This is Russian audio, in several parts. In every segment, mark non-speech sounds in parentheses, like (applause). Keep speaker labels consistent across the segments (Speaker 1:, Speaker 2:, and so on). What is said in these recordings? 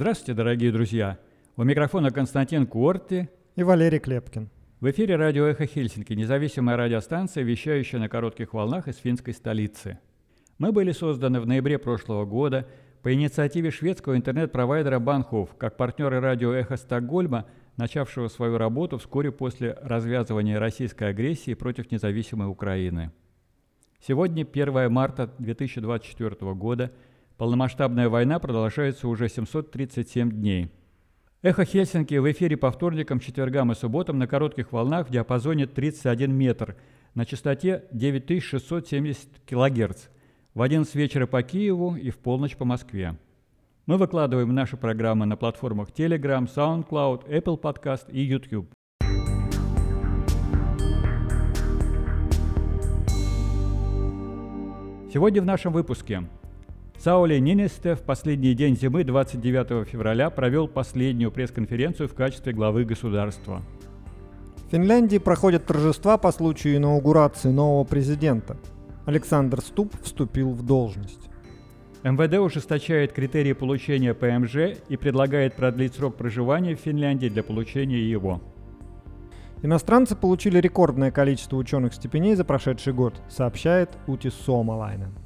Speaker 1: Здравствуйте, дорогие друзья! У микрофона Константин Куорти
Speaker 2: и Валерий Клепкин.
Speaker 1: В эфире радио «Эхо Хельсинки», независимая радиостанция, вещающая на коротких волнах из финской столицы. Мы были созданы в ноябре прошлого года по инициативе шведского интернет-провайдера Банхов, как партнеры радио «Эхо Стокгольма», начавшего свою работу вскоре после развязывания российской агрессии против независимой Украины. Сегодня 1 марта 2024 года – Полномасштабная война продолжается уже 737 дней. Эхо Хельсинки в эфире по вторникам, четвергам и субботам на коротких волнах в диапазоне 31 метр на частоте 9670 кГц в 11 вечера по Киеву и в полночь по Москве. Мы выкладываем наши программы на платформах Telegram, SoundCloud, Apple Podcast и YouTube. Сегодня в нашем выпуске – Саули Нинесте в последний день зимы 29 февраля провел последнюю пресс-конференцию в качестве главы государства.
Speaker 2: В Финляндии проходят торжества по случаю инаугурации нового президента. Александр Ступ вступил в должность.
Speaker 1: МВД ужесточает критерии получения ПМЖ и предлагает продлить срок проживания в Финляндии для получения его.
Speaker 2: Иностранцы получили рекордное количество ученых степеней за прошедший год, сообщает Утис Сомалайнен.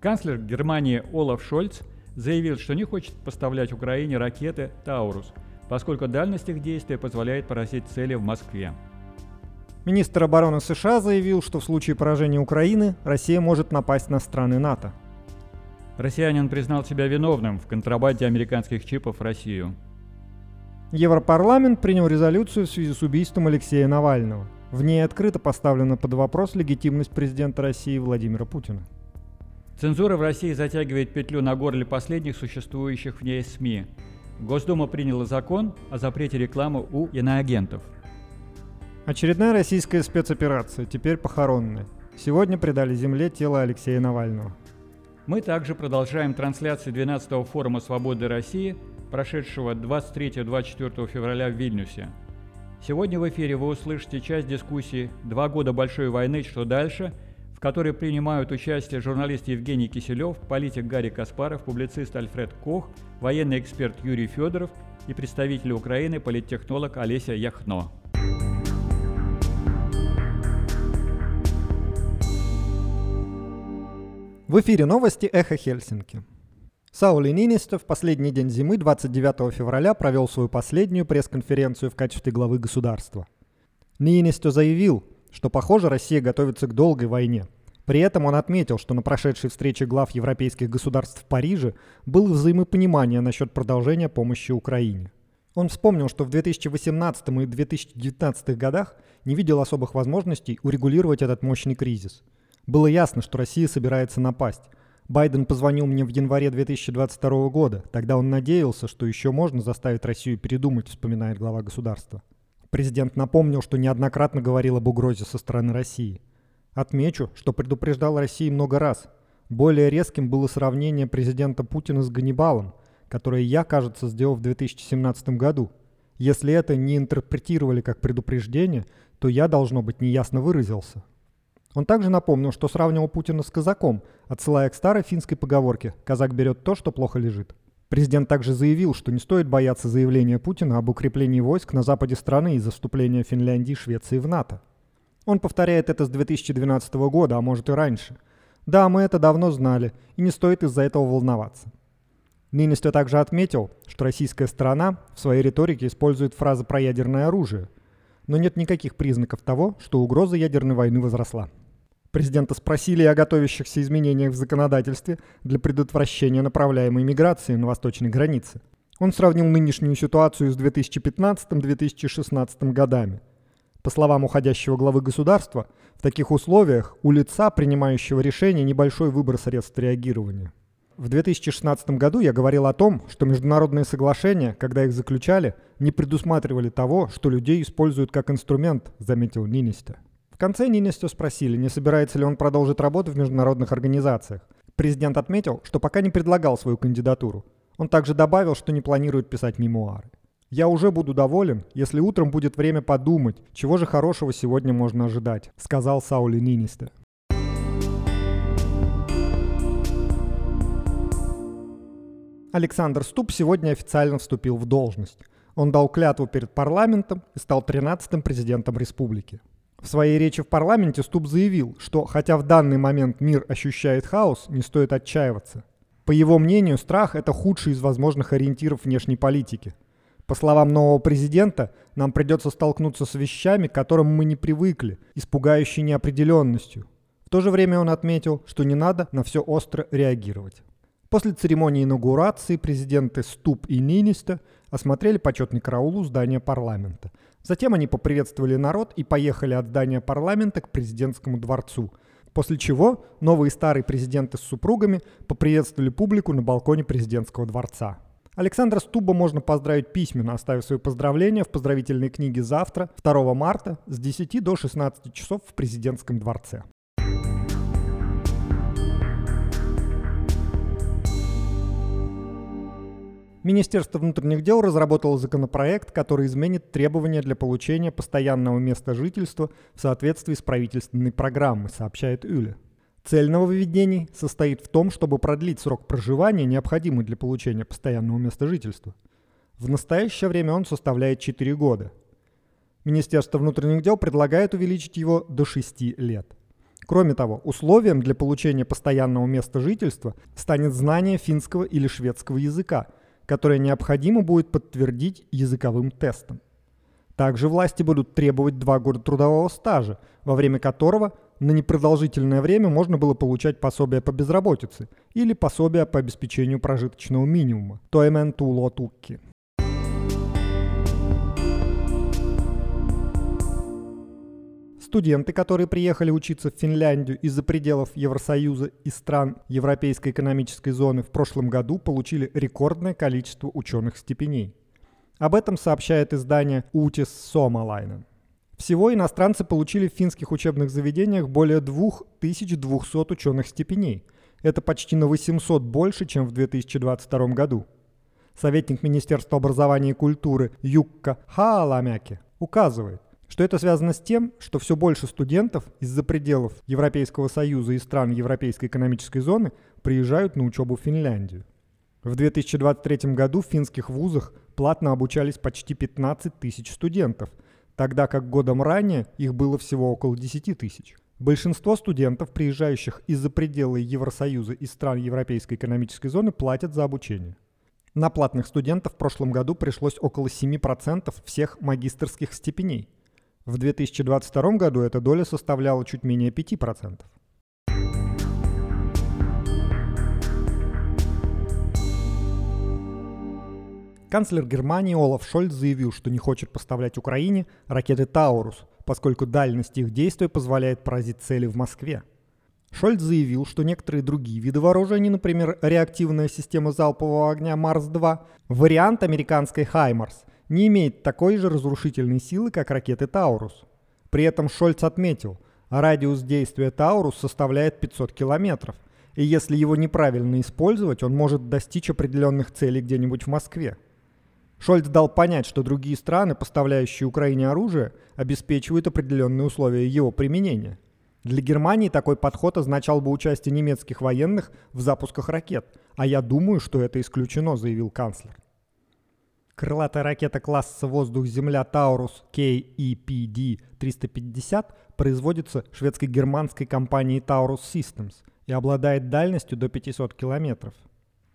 Speaker 1: Канцлер Германии Олаф Шольц заявил, что не хочет поставлять Украине ракеты «Таурус», поскольку дальность их действия позволяет поразить цели в Москве.
Speaker 2: Министр обороны США заявил, что в случае поражения Украины Россия может напасть на страны НАТО.
Speaker 1: Россиянин признал себя виновным в контрабанде американских чипов в Россию.
Speaker 2: Европарламент принял резолюцию в связи с убийством Алексея Навального. В ней открыто поставлена под вопрос легитимность президента России Владимира Путина.
Speaker 1: Цензура в России затягивает петлю на горле последних существующих в ней СМИ. Госдума приняла закон о запрете рекламы у иноагентов.
Speaker 2: Очередная российская спецоперация, теперь похоронная. Сегодня предали земле тело Алексея Навального.
Speaker 1: Мы также продолжаем трансляцию 12-го форума «Свободы России», прошедшего 23-24 февраля в Вильнюсе. Сегодня в эфире вы услышите часть дискуссии «Два года большой войны. Что дальше?» В которой принимают участие журналист Евгений Киселев, политик Гарри Каспаров, публицист Альфред Кох, военный эксперт Юрий Федоров и представитель Украины политтехнолог Олеся Яхно.
Speaker 2: В эфире новости «Эхо Хельсинки». Саули Нинисто в последний день зимы 29 февраля провел свою последнюю пресс-конференцию в качестве главы государства. Нинисто заявил, что, похоже, Россия готовится к долгой войне. При этом он отметил, что на прошедшей встрече глав европейских государств в Париже было взаимопонимание насчет продолжения помощи Украине. Он вспомнил, что в 2018 и 2019 годах не видел особых возможностей урегулировать этот мощный кризис. Было ясно, что Россия собирается напасть. Байден позвонил мне в январе 2022 года. Тогда он надеялся, что еще можно заставить Россию передумать, вспоминает глава государства. Президент напомнил, что неоднократно говорил об угрозе со стороны России. Отмечу, что предупреждал России много раз. Более резким было сравнение президента Путина с Ганнибалом, которое я, кажется, сделал в 2017 году. Если это не интерпретировали как предупреждение, то я, должно быть, неясно выразился. Он также напомнил, что сравнивал Путина с казаком, отсылая к старой финской поговорке «казак берет то, что плохо лежит». Президент также заявил, что не стоит бояться заявления Путина об укреплении войск на западе страны из-за вступления Финляндии и Швеции в НАТО. Он повторяет это с 2012 года, а может и раньше. Да, мы это давно знали, и не стоит из-за этого волноваться. Нинистё также отметил, что российская сторона в своей риторике использует фразы про ядерное оружие, но нет никаких признаков того, что угроза ядерной войны возросла. Президента спросили о готовящихся изменениях в законодательстве для предотвращения направляемой миграции на восточной границе. Он сравнил нынешнюю ситуацию с 2015-2016 годами. По словам уходящего главы государства, в таких условиях у лица, принимающего решение, небольшой выбор средств реагирования. В 2016 году я говорил о том, что международные соглашения, когда их заключали, не предусматривали того, что людей используют как инструмент, заметил Нинисте конце Нинистю спросили, не собирается ли он продолжить работу в международных организациях. Президент отметил, что пока не предлагал свою кандидатуру. Он также добавил, что не планирует писать мемуары. «Я уже буду доволен, если утром будет время подумать, чего же хорошего сегодня можно ожидать», сказал Саули Нинисте. Александр Ступ сегодня официально вступил в должность. Он дал клятву перед парламентом и стал 13-м президентом республики. В своей речи в парламенте Ступ заявил, что хотя в данный момент мир ощущает хаос, не стоит отчаиваться. По его мнению, страх – это худший из возможных ориентиров внешней политики. По словам нового президента, нам придется столкнуться с вещами, к которым мы не привыкли, испугающей неопределенностью. В то же время он отметил, что не надо на все остро реагировать. После церемонии инаугурации президенты Ступ и Нинисто осмотрели почетный караул у здания парламента – Затем они поприветствовали народ и поехали от здания парламента к президентскому дворцу. После чего новые старые президенты с супругами поприветствовали публику на балконе президентского дворца. Александра Стуба можно поздравить письменно, оставив свои поздравления в поздравительной книге завтра, 2 марта, с 10 до 16 часов в президентском дворце. Министерство внутренних дел разработало законопроект, который изменит требования для получения постоянного места жительства в соответствии с правительственной программой, сообщает Юля. Цель нововведений состоит в том, чтобы продлить срок проживания, необходимый для получения постоянного места жительства. В настоящее время он составляет 4 года. Министерство внутренних дел предлагает увеличить его до 6 лет. Кроме того, условием для получения постоянного места жительства станет знание финского или шведского языка – которое необходимо будет подтвердить языковым тестом. Также власти будут требовать два года трудового стажа, во время которого на непродолжительное время можно было получать пособие по безработице или пособие по обеспечению прожиточного минимума – тоемен тулотукки. Студенты, которые приехали учиться в Финляндию из-за пределов Евросоюза и стран Европейской экономической зоны в прошлом году, получили рекордное количество ученых степеней. Об этом сообщает издание Утис Somalainen. Всего иностранцы получили в финских учебных заведениях более 2200 ученых степеней. Это почти на 800 больше, чем в 2022 году. Советник Министерства образования и культуры Юкка Хааламяки указывает, что это связано с тем, что все больше студентов из-за пределов Европейского Союза и стран Европейской экономической зоны приезжают на учебу в Финляндию. В 2023 году в финских вузах платно обучались почти 15 тысяч студентов, тогда как годом ранее их было всего около 10 тысяч. Большинство студентов, приезжающих из-за пределы Евросоюза и стран Европейской экономической зоны, платят за обучение. На платных студентов в прошлом году пришлось около 7% всех магистрских степеней – в 2022 году эта доля составляла чуть менее 5%. Канцлер Германии Олаф Шольц заявил, что не хочет поставлять Украине ракеты «Таурус», поскольку дальность их действия позволяет поразить цели в Москве. Шольц заявил, что некоторые другие виды вооружений, например, реактивная система залпового огня «Марс-2», вариант американской «Хаймарс», не имеет такой же разрушительной силы, как ракеты «Таурус». При этом Шольц отметил, радиус действия «Таурус» составляет 500 километров, и если его неправильно использовать, он может достичь определенных целей где-нибудь в Москве. Шольц дал понять, что другие страны, поставляющие Украине оружие, обеспечивают определенные условия его применения. Для Германии такой подход означал бы участие немецких военных в запусках ракет, а я думаю, что это исключено, заявил канцлер. Крылатая ракета класса «Воздух-Земля» Таурус KEPD-350 производится шведско-германской компанией Taurus Systems и обладает дальностью до 500 километров.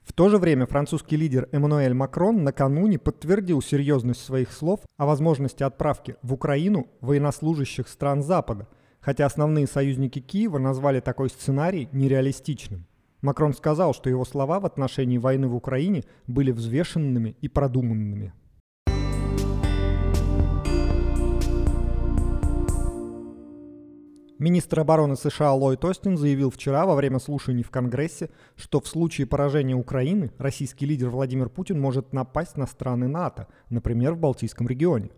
Speaker 2: В то же время французский лидер Эммануэль Макрон накануне подтвердил серьезность своих слов о возможности отправки в Украину военнослужащих стран Запада, хотя основные союзники Киева назвали такой сценарий нереалистичным. Макрон сказал, что его слова в отношении войны в Украине были взвешенными и продуманными. Министр обороны США Ллойд Остин заявил вчера во время слушаний в Конгрессе, что в случае поражения Украины российский лидер Владимир Путин может напасть на страны НАТО, например, в Балтийском регионе.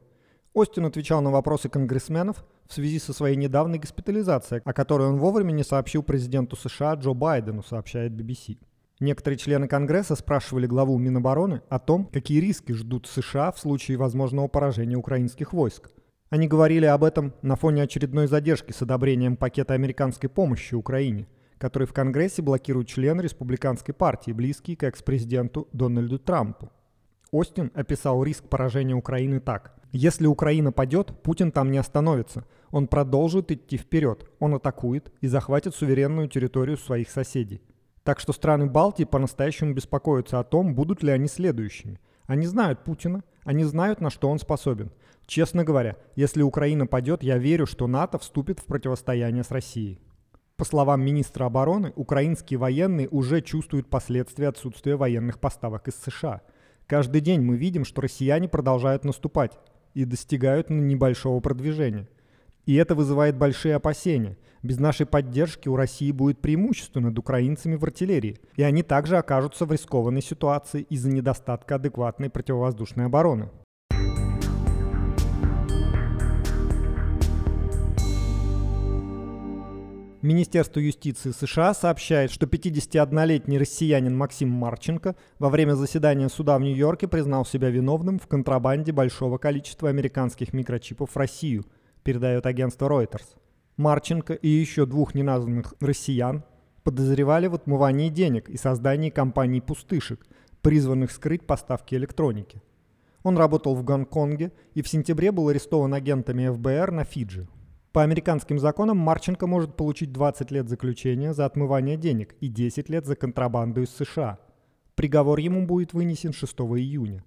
Speaker 2: Остин отвечал на вопросы конгрессменов в связи со своей недавней госпитализацией, о которой он вовремя не сообщил президенту США Джо Байдену, сообщает BBC. Некоторые члены Конгресса спрашивали главу Минобороны о том, какие риски ждут США в случае возможного поражения украинских войск. Они говорили об этом на фоне очередной задержки с одобрением пакета американской помощи Украине, который в Конгрессе блокирует член республиканской партии, близкий к экс-президенту Дональду Трампу. Остин описал риск поражения Украины так. «Если Украина падет, Путин там не остановится. Он продолжит идти вперед. Он атакует и захватит суверенную территорию своих соседей. Так что страны Балтии по-настоящему беспокоятся о том, будут ли они следующими. Они знают Путина, они знают, на что он способен. Честно говоря, если Украина падет, я верю, что НАТО вступит в противостояние с Россией. По словам министра обороны, украинские военные уже чувствуют последствия отсутствия военных поставок из США. Каждый день мы видим, что россияне продолжают наступать и достигают небольшого продвижения. И это вызывает большие опасения. Без нашей поддержки у России будет преимущество над украинцами в артиллерии, и они также окажутся в рискованной ситуации из-за недостатка адекватной противовоздушной обороны. Министерство юстиции США сообщает, что 51-летний россиянин Максим Марченко во время заседания суда в Нью-Йорке признал себя виновным в контрабанде большого количества американских микрочипов в Россию, передает агентство Reuters. Марченко и еще двух неназванных россиян подозревали в отмывании денег и создании компаний «Пустышек», призванных скрыть поставки электроники. Он работал в Гонконге и в сентябре был арестован агентами ФБР на Фиджи. По американским законам Марченко может получить 20 лет заключения за отмывание денег и 10 лет за контрабанду из США. Приговор ему будет вынесен 6 июня.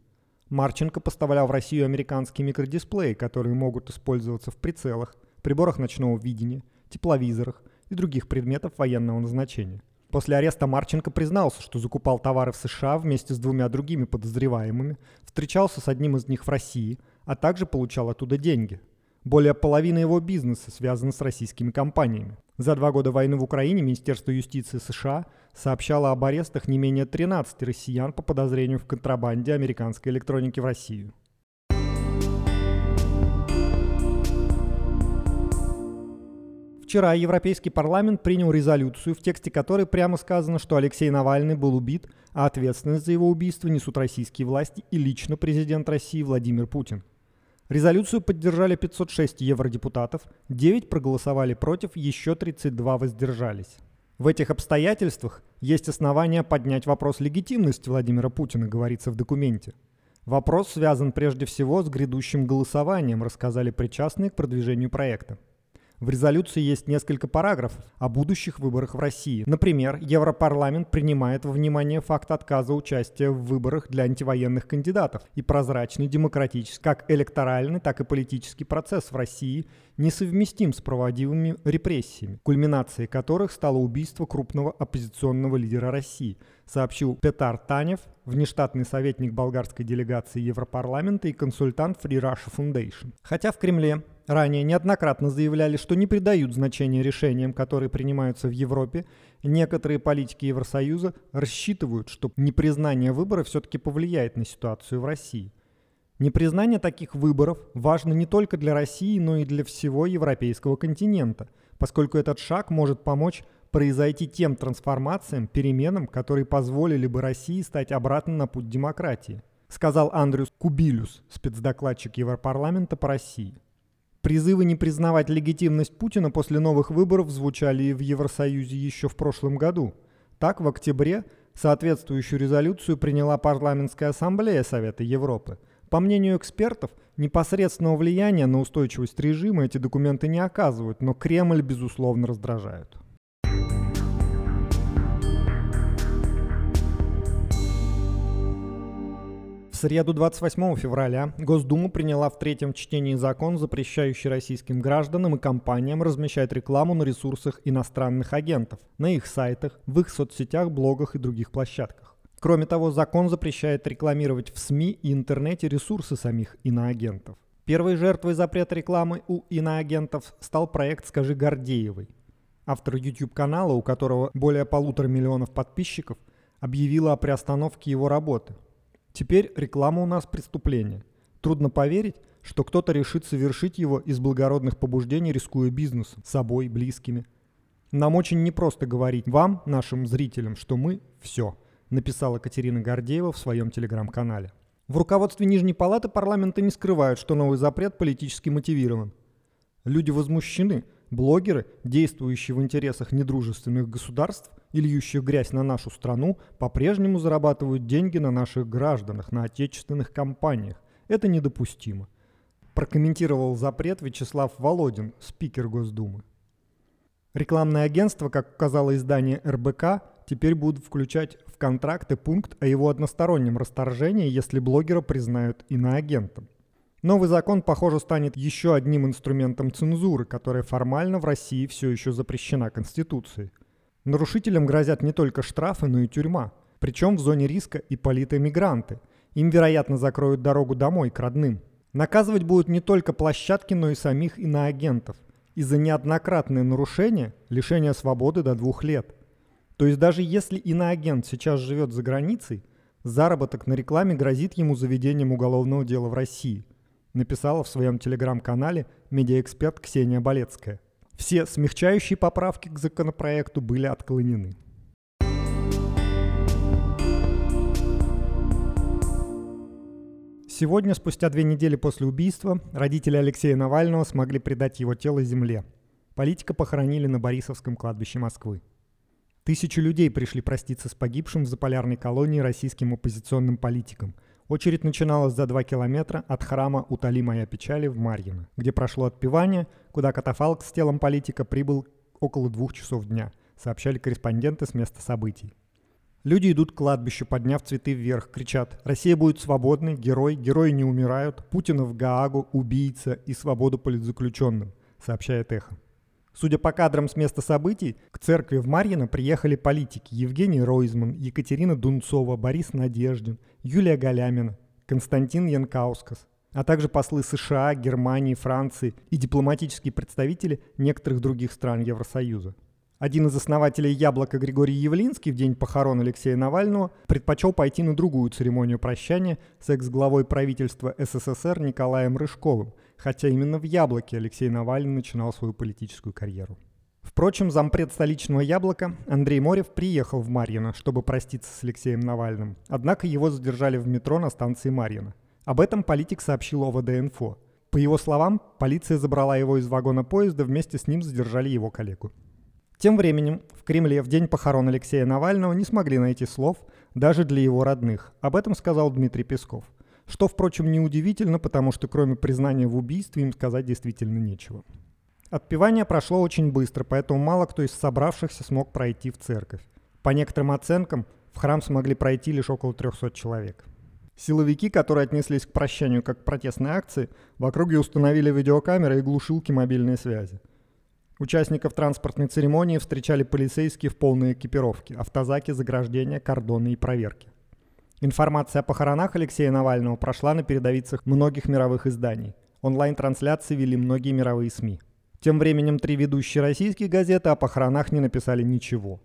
Speaker 2: Марченко поставлял в Россию американские микродисплеи, которые могут использоваться в прицелах, приборах ночного видения, тепловизорах и других предметов военного назначения. После ареста Марченко признался, что закупал товары в США вместе с двумя другими подозреваемыми, встречался с одним из них в России, а также получал оттуда деньги – более половины его бизнеса связано с российскими компаниями. За два года войны в Украине Министерство юстиции США сообщало об арестах не менее 13 россиян по подозрению в контрабанде американской электроники в Россию. Вчера Европейский парламент принял резолюцию, в тексте которой прямо сказано, что Алексей Навальный был убит, а ответственность за его убийство несут российские власти и лично президент России Владимир Путин. Резолюцию поддержали 506 евродепутатов, 9 проголосовали против, еще 32 воздержались. В этих обстоятельствах есть основания поднять вопрос легитимности Владимира Путина, говорится в документе. Вопрос связан прежде всего с грядущим голосованием, рассказали причастные к продвижению проекта. В резолюции есть несколько параграфов о будущих выборах в России. Например, Европарламент принимает во внимание факт отказа участия в выборах для антивоенных кандидатов и прозрачный демократический, как электоральный, так и политический процесс в России несовместим с проводимыми репрессиями, кульминацией которых стало убийство крупного оппозиционного лидера России, сообщил Петар Танев, внештатный советник болгарской делегации Европарламента и консультант Free Russia Foundation. Хотя в Кремле ранее неоднократно заявляли, что не придают значения решениям, которые принимаются в Европе, некоторые политики Евросоюза рассчитывают, что непризнание выборов все-таки повлияет на ситуацию в России. Непризнание таких выборов важно не только для России, но и для всего европейского континента, поскольку этот шаг может помочь произойти тем трансформациям, переменам, которые позволили бы России стать обратно на путь демократии, сказал Андрюс Кубилюс, спецдокладчик Европарламента по России. Призывы не признавать легитимность Путина после новых выборов звучали и в Евросоюзе еще в прошлом году. Так, в октябре соответствующую резолюцию приняла Парламентская ассамблея Совета Европы. По мнению экспертов, непосредственного влияния на устойчивость режима эти документы не оказывают, но Кремль, безусловно, раздражают. Среду 28 февраля Госдума приняла в третьем чтении закон, запрещающий российским гражданам и компаниям размещать рекламу на ресурсах иностранных агентов, на их сайтах, в их соцсетях, блогах и других площадках. Кроме того, закон запрещает рекламировать в СМИ и интернете ресурсы самих иноагентов. Первой жертвой запрета рекламы у иноагентов стал проект «Скажи Гордеевой». Автор YouTube-канала, у которого более полутора миллионов подписчиков, объявила о приостановке его работы – Теперь реклама у нас преступление. Трудно поверить, что кто-то решит совершить его из благородных побуждений, рискуя бизнесом, собой, близкими. Нам очень непросто говорить вам, нашим зрителям, что мы – все, написала Катерина Гордеева в своем телеграм-канале. В руководстве Нижней Палаты парламента не скрывают, что новый запрет политически мотивирован. Люди возмущены, блогеры, действующие в интересах недружественных государств и льющие грязь на нашу страну, по-прежнему зарабатывают деньги на наших гражданах, на отечественных компаниях. Это недопустимо. Прокомментировал запрет Вячеслав Володин, спикер Госдумы. Рекламное агентство, как указало издание РБК, теперь будут включать в контракты пункт о его одностороннем расторжении, если блогера признают иноагентом. Новый закон, похоже, станет еще одним инструментом цензуры, которая формально в России все еще запрещена Конституцией. Нарушителям грозят не только штрафы, но и тюрьма. Причем в зоне риска и политэмигранты. Им, вероятно, закроют дорогу домой, к родным. Наказывать будут не только площадки, но и самих иноагентов – и за неоднократное нарушение лишение свободы до двух лет. То есть даже если иноагент сейчас живет за границей, заработок на рекламе грозит ему заведением уголовного дела в России, написала в своем телеграм-канале медиаэксперт Ксения Болецкая. Все смягчающие поправки к законопроекту были отклонены. Сегодня, спустя две недели после убийства, родители Алексея Навального смогли предать его тело земле. Политика похоронили на Борисовском кладбище Москвы. Тысячи людей пришли проститься с погибшим в заполярной колонии российским оппозиционным политиком. Очередь начиналась за два километра от храма «Утоли моя печали» в Марьино, где прошло отпевание, куда катафалк с телом политика прибыл около двух часов дня, сообщали корреспонденты с места событий. Люди идут к кладбищу, подняв цветы вверх, кричат «Россия будет свободной, герой, герои не умирают, Путина в Гаагу, убийца и свободу политзаключенным», сообщает Эхо. Судя по кадрам с места событий, к церкви в Марьино приехали политики Евгений Ройзман, Екатерина Дунцова, Борис Надеждин, Юлия Галямина, Константин Янкаускас, а также послы США, Германии, Франции и дипломатические представители некоторых других стран Евросоюза. Один из основателей «Яблока» Григорий Явлинский в день похорон Алексея Навального предпочел пойти на другую церемонию прощания с экс-главой правительства СССР Николаем Рыжковым, хотя именно в «Яблоке» Алексей Навальный начинал свою политическую карьеру. Впрочем, зампред столичного «Яблока» Андрей Морев приехал в Марьино, чтобы проститься с Алексеем Навальным. Однако его задержали в метро на станции Марьино. Об этом политик сообщил ОВД-инфо. По его словам, полиция забрала его из вагона поезда, вместе с ним задержали его коллегу. Тем временем в Кремле в день похорон Алексея Навального не смогли найти слов даже для его родных. Об этом сказал Дмитрий Песков. Что, впрочем, неудивительно, потому что кроме признания в убийстве им сказать действительно нечего. Отпевание прошло очень быстро, поэтому мало кто из собравшихся смог пройти в церковь. По некоторым оценкам, в храм смогли пройти лишь около 300 человек. Силовики, которые отнеслись к прощанию как к протестной акции, в округе установили видеокамеры и глушилки мобильной связи. Участников транспортной церемонии встречали полицейские в полной экипировке, автозаки, заграждения, кордоны и проверки. Информация о похоронах Алексея Навального прошла на передовицах многих мировых изданий. Онлайн-трансляции вели многие мировые СМИ. Тем временем три ведущие российские газеты о похоронах не написали ничего.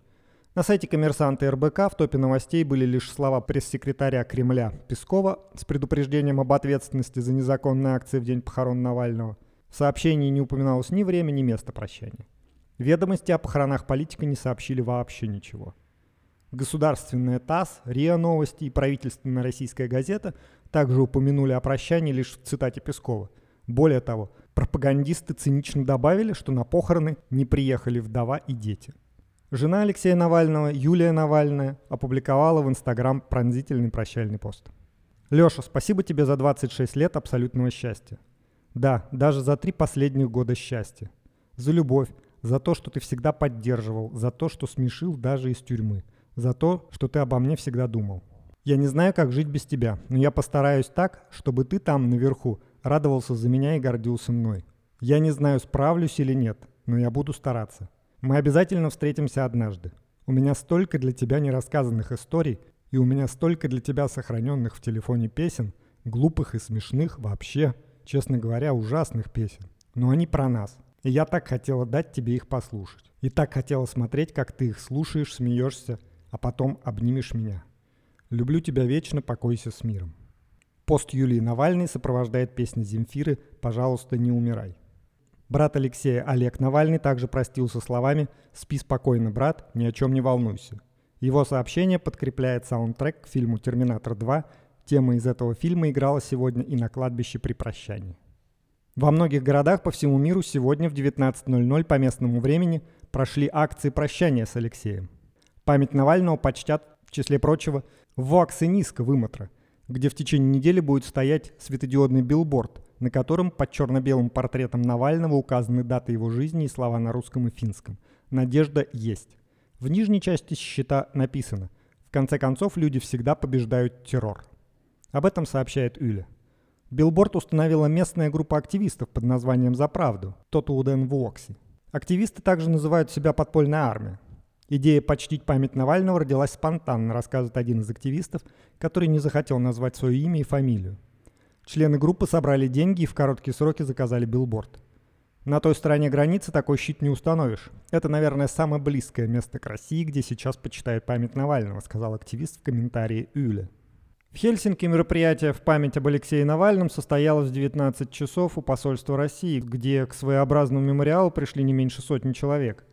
Speaker 2: На сайте «Коммерсанта» РБК в топе новостей были лишь слова пресс-секретаря Кремля Пескова с предупреждением об ответственности за незаконные акции в день похорон Навального – в сообщении не упоминалось ни время, ни место прощания. Ведомости о похоронах политика не сообщили вообще ничего. Государственная ТАСС, РИА Новости и правительственная российская газета также упомянули о прощании лишь в цитате Пескова. Более того, пропагандисты цинично добавили, что на похороны не приехали вдова и дети. Жена Алексея Навального, Юлия Навальная, опубликовала в Инстаграм пронзительный прощальный пост. Леша, спасибо тебе за 26 лет абсолютного счастья. Да, даже за три последних года счастья. За любовь, за то, что ты всегда поддерживал, за то, что смешил даже из тюрьмы, за то, что ты обо мне всегда думал. Я не знаю, как жить без тебя, но я постараюсь так, чтобы ты там, наверху, радовался за меня и гордился мной. Я не знаю, справлюсь или нет, но я буду стараться. Мы обязательно встретимся однажды. У меня столько для тебя нерассказанных историй, и у меня столько для тебя сохраненных в телефоне песен, глупых и смешных вообще – честно говоря, ужасных песен. Но они про нас. И я так хотела дать тебе их послушать. И так хотела смотреть, как ты их слушаешь, смеешься, а потом обнимешь меня. Люблю тебя вечно, покойся с миром. Пост Юлии Навальной сопровождает песня Земфиры «Пожалуйста, не умирай». Брат Алексея Олег Навальный также простился словами «Спи спокойно, брат, ни о чем не волнуйся». Его сообщение подкрепляет саундтрек к фильму «Терминатор 2» Тема из этого фильма играла сегодня и на кладбище при прощании. Во многих городах по всему миру сегодня в 19.00 по местному времени прошли акции прощания с Алексеем. Память Навального почтят, в числе прочего, в Вуаксениска, Вымотра, где в течение недели будет стоять светодиодный билборд, на котором под черно-белым портретом Навального указаны даты его жизни и слова на русском и финском. Надежда есть. В нижней части счета написано «В конце концов люди всегда побеждают террор». Об этом сообщает Yle. Билборд установила местная группа активистов под названием «За правду» – Totuuden vuoksi. Активисты также называют себя подпольной армией. Идея почтить память Навального родилась спонтанно, рассказывает один из активистов, который не захотел назвать свое имя и фамилию. Члены группы собрали деньги и в короткие сроки заказали билборд. На той стороне границы такой щит не установишь. Это, наверное, самое близкое место к России, где сейчас почитают память Навального, сказал активист в комментарии Yle. В Хельсинки мероприятие в память об Алексее Навальном состоялось в 19 часов у посольства России, где к своеобразному мемориалу пришли не меньше сотни человек.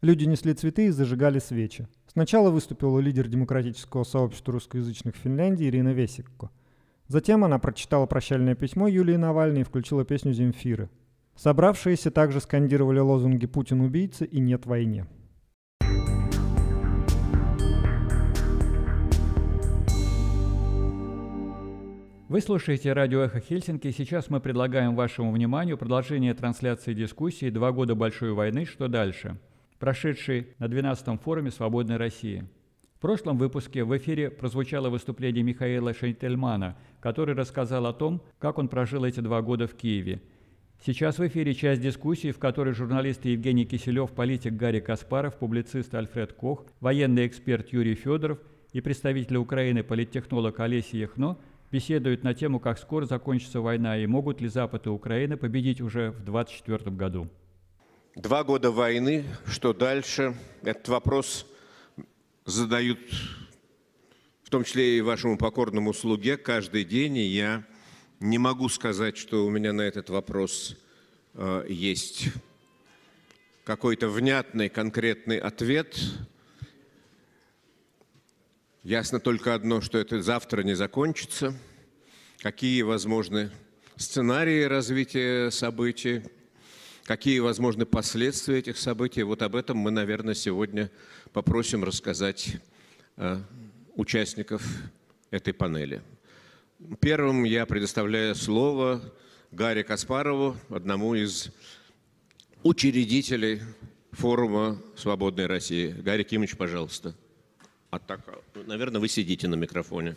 Speaker 2: Люди несли цветы и зажигали свечи. Сначала выступила лидер демократического сообщества русскоязычных в Финляндии Ирина Весикко. Затем она прочитала прощальное письмо Юлии Навальной и включила песню «Земфиры». Собравшиеся также скандировали лозунги «Путин убийца» и «Нет войне».
Speaker 1: Вы слушаете радио «Эхо Хельсинки». Сейчас мы предлагаем вашему вниманию продолжение трансляции дискуссии «Два года большой войны. Что дальше?», прошедшей на 12-м форуме «Свободной России». В прошлом выпуске в эфире прозвучало выступление Михаила Шейтельмана, который рассказал о том, как он прожил эти два года в Киеве – Сейчас в эфире часть дискуссии, в которой журналисты Евгений Киселев, политик Гарри Каспаров, публицист Альфред Кох, военный эксперт Юрий Федоров и представитель Украины политтехнолог Олеся Яхно беседуют на тему, как скоро закончится война и могут ли Запад и Украина победить уже в 2024 году.
Speaker 3: Два года войны, что дальше? Этот вопрос задают в том числе и вашему покорному слуге каждый день, и я не могу сказать, что у меня на этот вопрос э, есть какой-то внятный, конкретный ответ. Ясно только одно, что это завтра не закончится. Какие возможны сценарии развития событий, какие возможны последствия этих событий. Вот об этом мы, наверное, сегодня попросим рассказать э, участников этой панели. Первым я предоставляю слово Гарри Каспарову, одному из учредителей форума «Свободной России». Гарри Кимович, пожалуйста. А так, наверное, вы сидите на микрофоне.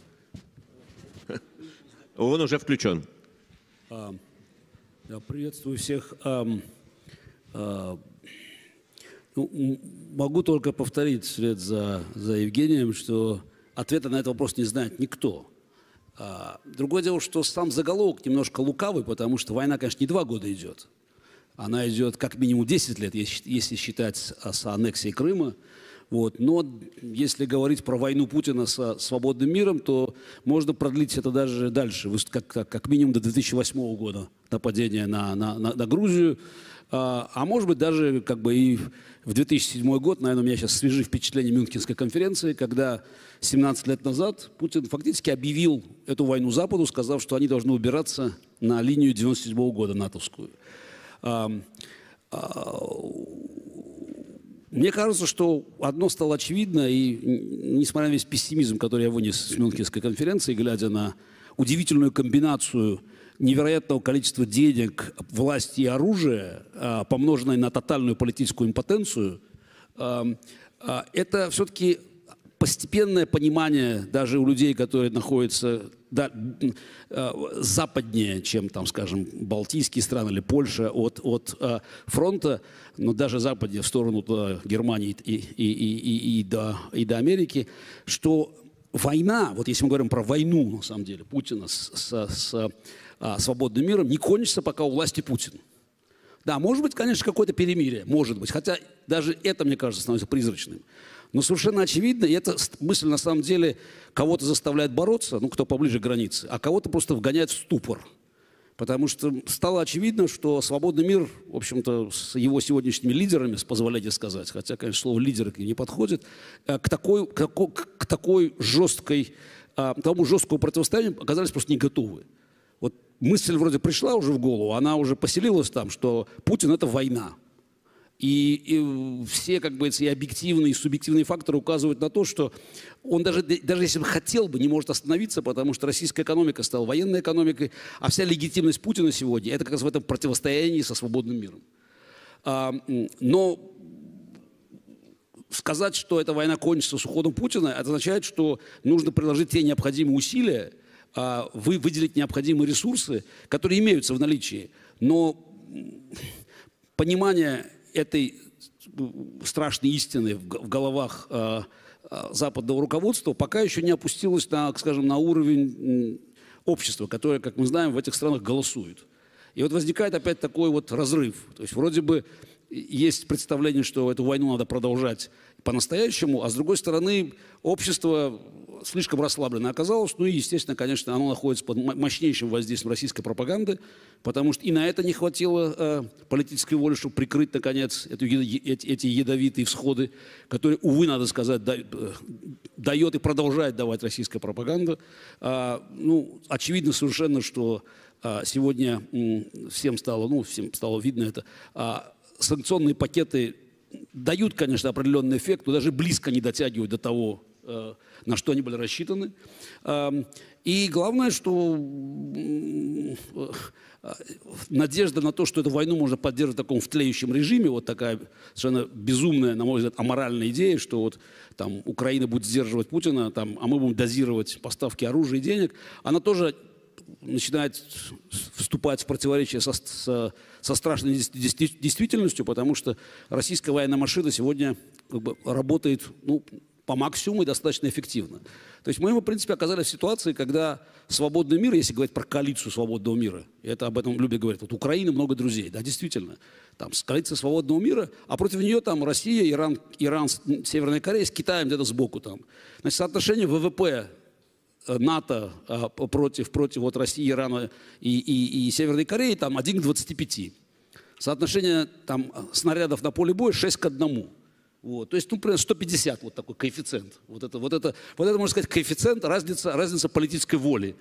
Speaker 3: Он уже включен.
Speaker 4: А, я приветствую всех. А, а, ну, могу только повторить вслед за, за Евгением, что ответа на этот вопрос не знает никто. А, другое дело, что сам заголовок немножко лукавый, потому что война, конечно, не два года идет. Она идет как минимум 10 лет, если считать с аннексией Крыма. Вот. Но если говорить про войну Путина со свободным миром, то можно продлить это даже дальше, как, как, как минимум до 2008 года нападения на, на, на, на Грузию. А, а может быть даже как бы и в 2007 год, наверное, у меня сейчас свежие впечатления Мюнхенской конференции, когда 17 лет назад Путин фактически объявил эту войну Западу, сказав, что они должны убираться на линию 97 года натовскую. А, а, мне кажется, что одно стало очевидно, и несмотря на весь пессимизм, который я вынес с Мюнхенской конференции, глядя на удивительную комбинацию невероятного количества денег, власти и оружия, а, помноженное на тотальную политическую импотенцию, а, а, это все-таки постепенное понимание даже у людей, которые находятся да, западнее, чем, там, скажем, Балтийские страны или Польша от, от фронта, но даже западнее в сторону до Германии и, и, и, и, и, до, и до Америки, что война, вот если мы говорим про войну, на самом деле, Путина с, с, с а, свободным миром, не кончится, пока у власти Путин. Да, может быть, конечно, какое-то перемирие, может быть, хотя даже это, мне кажется, становится призрачным. Но совершенно очевидно, и эта мысль на самом деле кого-то заставляет бороться, ну, кто поближе к границе, а кого-то просто вгоняет в ступор. Потому что стало очевидно, что свободный мир, в общем-то, с его сегодняшними лидерами, позволяйте сказать, хотя, конечно, слово «лидеры» не подходит, э, к такой, к такой, к такой жесткой, э, к тому жесткому противостоянию оказались просто не готовы. Вот мысль вроде пришла уже в голову, она уже поселилась там, что Путин – это война. И, и все как бы эти объективные и субъективные факторы указывают на то, что он даже, даже если бы хотел бы, не может остановиться, потому что российская экономика стала военной экономикой, а вся легитимность Путина сегодня – это как раз в этом противостоянии со свободным миром. А, но сказать, что эта война кончится с уходом Путина, это означает, что нужно приложить те необходимые усилия, а, вы, выделить необходимые ресурсы, которые имеются в наличии. Но понимание этой страшной истины в головах а, а, западного руководства пока еще не опустилось на, скажем, на уровень общества, которое, как мы знаем, в этих странах голосует. И вот возникает опять такой вот разрыв. То есть вроде бы есть представление, что эту войну надо продолжать по-настоящему, а с другой стороны общество слишком расслабленно оказалось. Ну и, естественно, конечно, оно находится под мощнейшим воздействием российской пропаганды, потому что и на это не хватило э, политической воли, чтобы прикрыть, наконец, эту, эти, эти ядовитые всходы, которые, увы, надо сказать, да, э, дает и продолжает давать российская пропаганда. А, ну, очевидно совершенно, что а, сегодня всем стало, ну, всем стало видно это, а, санкционные пакеты дают, конечно, определенный эффект, но даже близко не дотягивают до того, на что они были рассчитаны. И главное, что надежда на то, что эту войну можно поддерживать в таком втлеющем режиме, вот такая совершенно безумная, на мой взгляд, аморальная идея, что вот там Украина будет сдерживать Путина, там, а мы будем дозировать поставки оружия и денег, она тоже начинает вступать в противоречие со, со, со страшной действительностью, потому что российская военная машина сегодня как бы, работает ну, по максимуму и достаточно эффективно. То есть мы, в принципе, оказались в ситуации, когда свободный мир, если говорить про коалицию свободного мира, и это об этом любят говорить, вот Украина много друзей, да, действительно, там коалиция свободного мира, а против нее там Россия, Иран, Иран, Северная Корея с Китаем где-то сбоку там. Значит, соотношение ВВП э, НАТО а, против, против вот России, Ирана и, и, и Северной Кореи там 1 к 25. Соотношение там снарядов на поле боя 6 к 1. Вот. То есть, ну, примерно 150 вот такой коэффициент. Вот это, вот это, вот это можно сказать, коэффициент, разница, разница политической воли.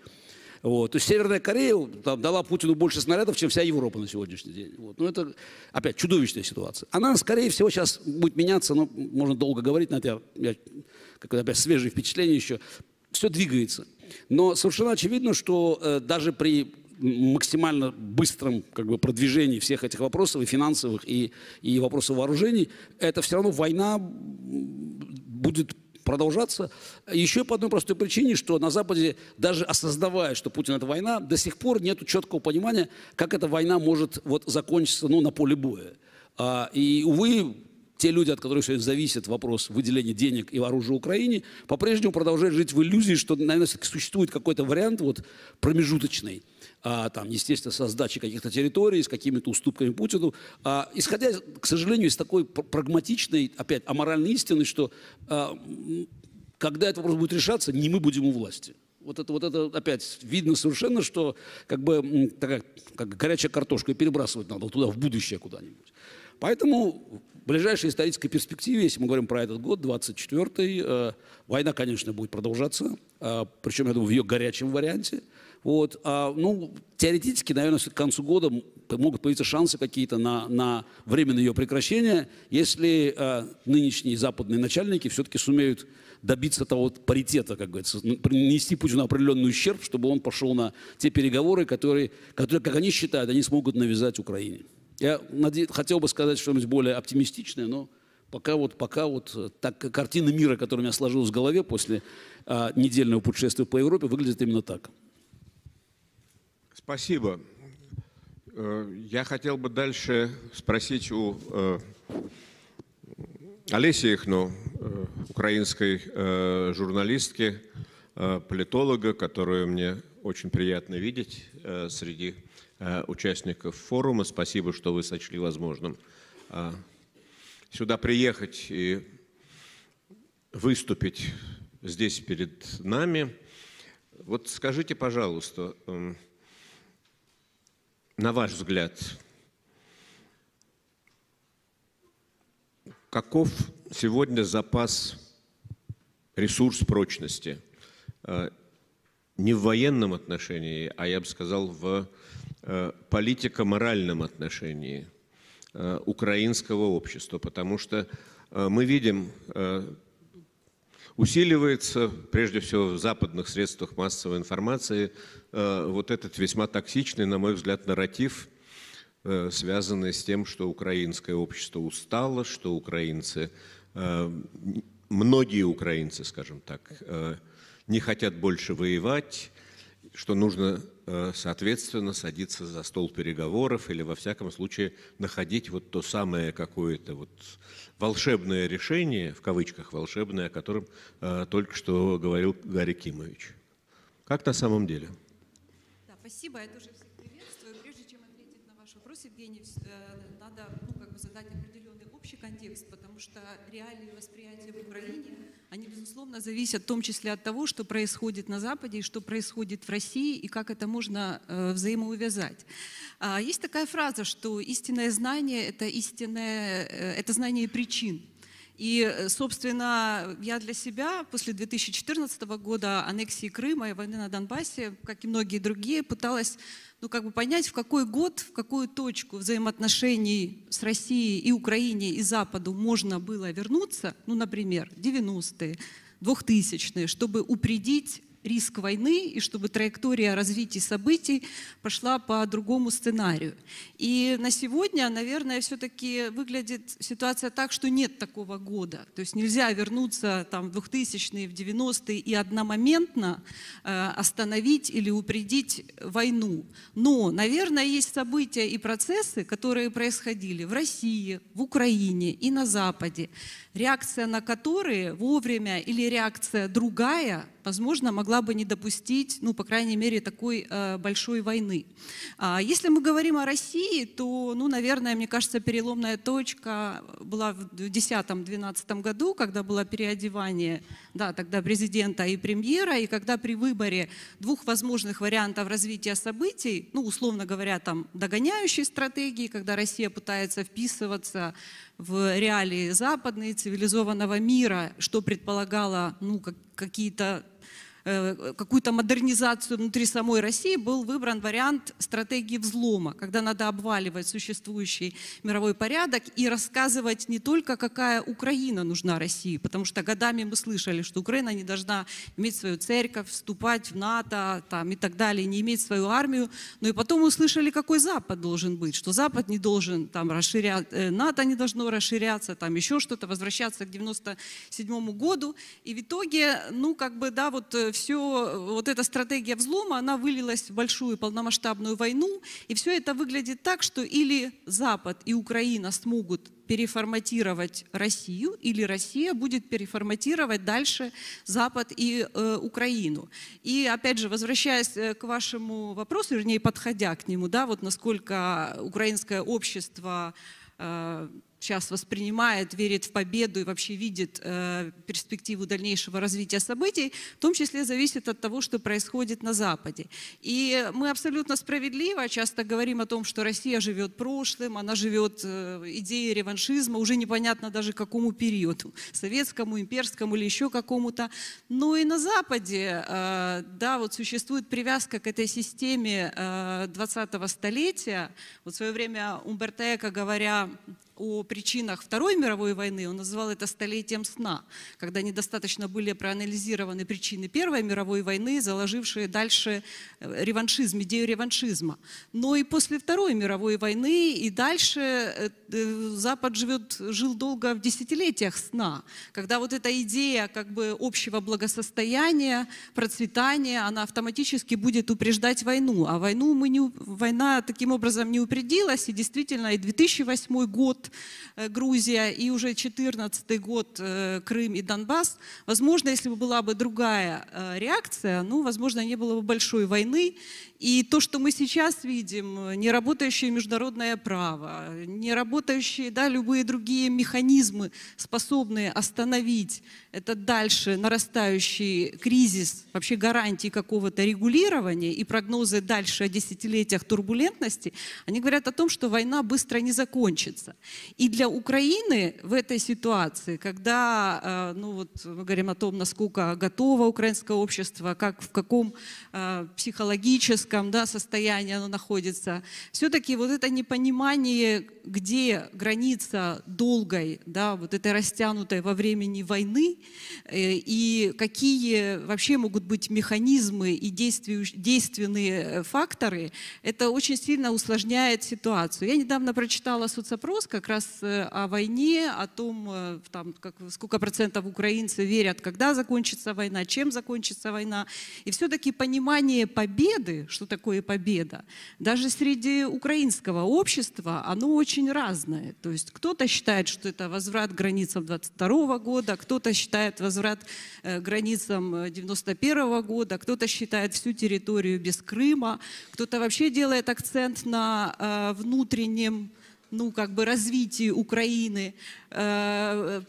Speaker 4: Вот. То есть Северная Корея там, дала Путину больше снарядов, чем вся Европа на сегодняшний день. Вот. Ну, это, опять, чудовищная ситуация. Она, скорее всего, сейчас будет меняться, но можно долго говорить на это. Я, как опять, свежие впечатления еще. Все двигается. Но совершенно очевидно, что э, даже при максимально быстром как бы, продвижении всех этих вопросов, и финансовых, и, и вопросов вооружений, это все равно война будет продолжаться. Еще по одной простой причине, что на Западе, даже осознавая, что Путин – это война, до сих пор нет четкого понимания, как эта война может вот, закончиться ну, на поле боя. А, и, увы, те люди, от которых сегодня зависит вопрос выделения денег и оружия Украине, по-прежнему продолжают жить в иллюзии, что, наверное, существует какой-то вариант вот, промежуточный – а, там, естественно, со сдачей каких-то территорий, с какими-то уступками Путину, а, исходя, к сожалению, из такой прагматичной, опять, аморальной истины, что а, когда этот вопрос будет решаться, не мы будем у власти. Вот это, вот это опять видно совершенно, что как бы такая, как горячая картошка, перебрасывать надо туда, в будущее куда-нибудь. Поэтому в ближайшей исторической перспективе, если мы говорим про этот год, 24-й, э, война, конечно, будет продолжаться, э, причем, я думаю, в ее горячем варианте. Вот, а, ну, теоретически, наверное, к концу года могут появиться шансы какие-то на, на временное ее прекращение, если а, нынешние западные начальники все-таки сумеют добиться того паритета, как говорится, принести Путину определенный ущерб, чтобы он пошел на те переговоры, которые, которые, как они считают, они смогут навязать Украине. Я наде... хотел бы сказать что-нибудь более оптимистичное, но пока вот, пока вот э, так, картина мира, которая у меня сложилась в голове после а, недельного путешествия по Европе, выглядит именно так.
Speaker 3: Спасибо. Э, я хотел бы дальше спросить у э, Олеси Ихну, э, украинской журналистки, политолога, которую мне очень приятно видеть среди участников форума. Спасибо, что вы сочли возможным сюда приехать и выступить здесь перед нами. Вот скажите, пожалуйста, эм, на ваш взгляд, каков сегодня запас, ресурс прочности? Э, не в военном отношении, а я бы сказал в э, политико-моральном отношении э, украинского общества, потому что мы видим, усиливается, прежде всего в западных средствах массовой информации, вот этот весьма токсичный, на мой взгляд, нарратив, связанный с тем, что украинское общество устало, что украинцы, многие украинцы, скажем так, не хотят больше воевать, что нужно, э, соответственно, садиться за стол переговоров или, во всяком случае, находить вот то самое какое-то вот волшебное решение, в кавычках волшебное, о котором э, только что говорил Гарри Кимович. Как на самом деле?
Speaker 5: Спасибо. Я тоже всех приветствую. Прежде чем ответить на ваш вопрос, Евгений, э, надо ну, как бы задать определенный общий контекст, потому что реалии восприятия в Украине – они, безусловно, зависят в том числе от того, что происходит на Западе и что происходит в России, и как это можно э, взаимоувязать. А, есть такая фраза, что истинное знание – это, истинное, э, это знание причин. И, э, собственно, я для себя после 2014 года аннексии Крыма и войны на Донбассе, как и многие другие, пыталась ну, как бы понять, в какой год, в какую точку взаимоотношений с Россией и Украиной и Западу можно было вернуться, ну, например, 90-е, 2000-е, чтобы упредить риск войны и чтобы траектория развития событий пошла по другому сценарию. И на сегодня, наверное, все-таки выглядит ситуация так, что нет такого года. То есть нельзя вернуться там, в 2000-е, в 90-е и одномоментно э, остановить или упредить войну. Но, наверное, есть события и процессы, которые происходили в России, в Украине и на Западе, реакция на которые вовремя или реакция другая, возможно, могла бы не допустить, ну, по крайней мере, такой э, большой войны. А если мы говорим о России, то, ну, наверное, мне кажется, переломная точка была в 2010-2012 году, когда было переодевание, да, тогда президента и премьера, и когда при выборе двух возможных вариантов развития событий, ну, условно говоря, там, догоняющей стратегии, когда Россия пытается вписываться в реалии западной цивилизованного мира, что предполагало ну, как, какие-то какую-то модернизацию внутри самой России, был выбран вариант стратегии взлома, когда надо обваливать существующий мировой порядок и рассказывать не только, какая Украина нужна России, потому что годами мы слышали, что Украина не должна иметь свою церковь, вступать в НАТО там, и так далее, не иметь свою армию, но и потом услышали, какой Запад должен быть, что Запад не должен там расширять, э, НАТО не должно расширяться, там еще что-то, возвращаться к 97 году, и в итоге, ну, как бы, да, вот э, все, вот эта стратегия взлома, она вылилась в большую полномасштабную войну, и все это выглядит так, что или Запад и Украина смогут переформатировать Россию, или Россия будет переформатировать дальше Запад и э, Украину. И опять же, возвращаясь э, к вашему вопросу, вернее, подходя к нему, да, вот насколько украинское общество э, сейчас воспринимает, верит в победу и вообще видит э, перспективу дальнейшего развития событий, в том числе зависит от того, что происходит на Западе. И мы абсолютно справедливо часто говорим о том, что Россия живет прошлым, она живет э, идеей реваншизма, уже непонятно даже какому периоду, советскому, имперскому или еще какому-то. Но и на Западе, э, да, вот существует привязка к этой системе э, 20-го столетия. Вот в свое время Умберто Эко, говоря о причинах Второй мировой войны, он называл это столетием сна, когда недостаточно были проанализированы причины Первой мировой войны, заложившие дальше э, реваншизм, идею реваншизма. Но и после Второй мировой войны и дальше э, э, Запад живет, жил долго в десятилетиях сна, когда вот эта идея как бы общего благосостояния, процветания, она автоматически будет упреждать войну. А войну мы не, война таким образом не упредилась, и действительно и 2008 год Э, Грузия, и уже 2014 год э, Крым и Донбасс, возможно, если бы была бы другая э, реакция, ну, возможно, не было бы большой войны, и то, что мы сейчас видим, неработающее международное право, неработающие да, любые другие механизмы, способные остановить это дальше нарастающий кризис, вообще гарантии какого-то регулирования и прогнозы дальше о десятилетиях турбулентности, они говорят о том, что война быстро не закончится. И для Украины в этой ситуации, когда, э, ну вот мы говорим о том, насколько готово украинское общество, как в каком э, психологическом да, состоянии оно находится, все-таки вот это непонимание, где граница долгой, да, вот этой растянутой во времени войны, Э, и какие вообще могут быть механизмы и действенные э, факторы, это очень сильно усложняет ситуацию. Я недавно прочитала соцопрос как раз э, о войне, о том, там, как, сколько процентов украинцев верят, когда закончится война, чем закончится война. И все-таки понимание победы, что такое победа, даже среди украинского общества, оно очень разное. То есть кто-то считает, что это возврат границам 22 года, кто-то считает, считает возврат э, границам 91 э, года, кто-то считает всю территорию без Крыма, кто-то вообще делает акцент на э, внутреннем ну, как бы развитии Украины.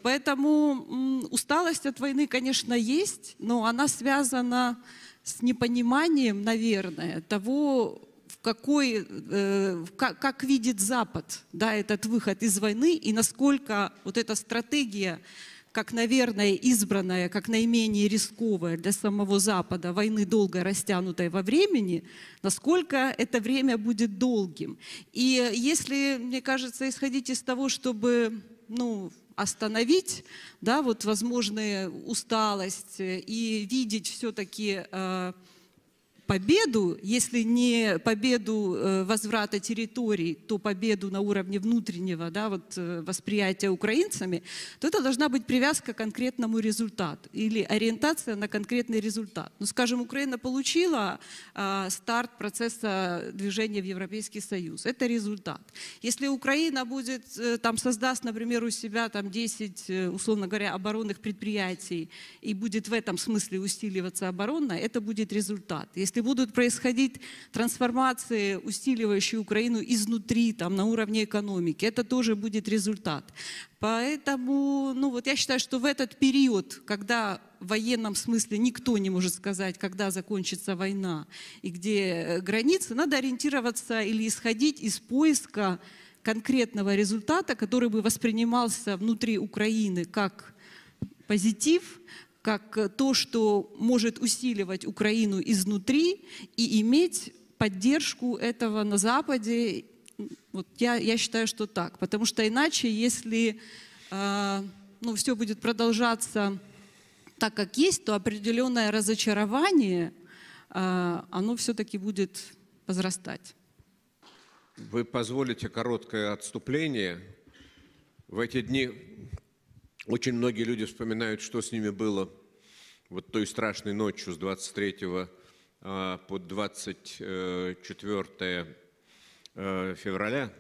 Speaker 5: Поэтому усталость от войны, конечно, есть, но она связана с непониманием, наверное, того, какой, как, как видит Запад да, этот выход из войны и насколько вот эта стратегия как, наверное, избранная, как наименее рисковая для самого Запада войны долго растянутой во времени, насколько это время будет долгим. И если, мне кажется, исходить из того, чтобы ну, остановить да, вот возможную усталость и видеть все-таки э, победу, если не победу э, возврата территорий, то победу на уровне внутреннего да, вот, э, восприятия украинцами, то это должна быть привязка к конкретному результату или ориентация на конкретный результат. Ну, скажем, Украина получила а, старт процесса движения в Европейский Союз. Это результат. Если Украина будет, э, там, создаст, например, у себя там, 10, условно говоря, оборонных предприятий и будет в этом смысле усиливаться оборона, это будет результат. Если будут происходить трансформации, усиливающие Украину изнутри, там, на уровне экономики, это тоже будет результат. Поэтому, ну вот я считаю, что в этот период, когда в военном смысле никто не может сказать, когда закончится война и где э, границы, надо ориентироваться или исходить из поиска конкретного результата, который бы воспринимался внутри Украины как позитив, как э, то, что может усиливать Украину изнутри и иметь поддержку этого на Западе. Вот я, я считаю, что так. Потому что иначе, если э, ну, все будет продолжаться так, как есть, то определенное разочарование, э, оно все-таки будет возрастать.
Speaker 3: Вы позволите короткое отступление. В эти дни очень многие люди вспоминают, что с ними было вот той страшной ночью с 23 а, по 24 э, февраля,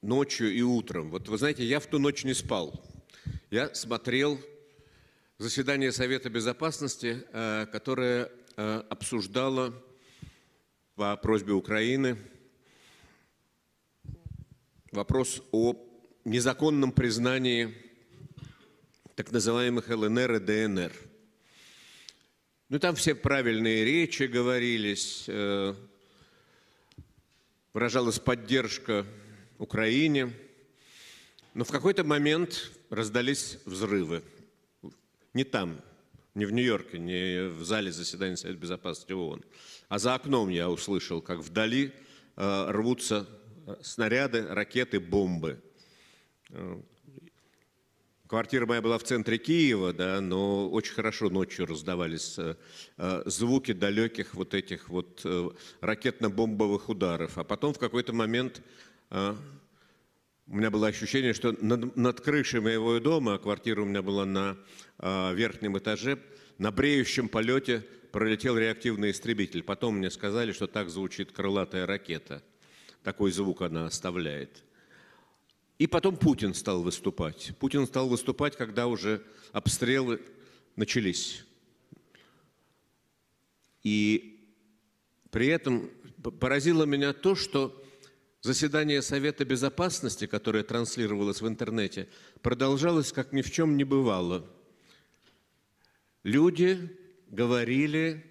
Speaker 3: ночью и утром. Вот вы знаете, я в ту ночь не спал. Я смотрел заседание Совета Безопасности, э, которое э, обсуждало по просьбе Украины вопрос о незаконном признании так называемых ЛНР и ДНР. Ну, там все правильные речи говорились, э, выражалась поддержка Украине. Но в какой-то момент раздались взрывы. Не там, не в Нью-Йорке, не в зале заседания Совета Безопасности ООН, а за окном я услышал, как вдали э, рвутся снаряды, ракеты, бомбы – Квартира моя была в центре Киева, да, но очень хорошо ночью раздавались э, э, звуки далеких вот этих вот э, ракетно-бомбовых ударов. А потом в какой-то момент у меня было ощущение, что над, над крышей моего дома, а квартира у меня была на верхнем этаже, на бреющем полете пролетел реактивный истребитель. Потом мне сказали, что так звучит крылатая ракета. Такой звук она оставляет. И потом Путин стал выступать. Путин стал выступать, когда уже обстрелы начались. И при этом поразило меня то, что Заседание Совета Безопасности, которое транслировалось в интернете, продолжалось, как ни в чем не бывало. Люди говорили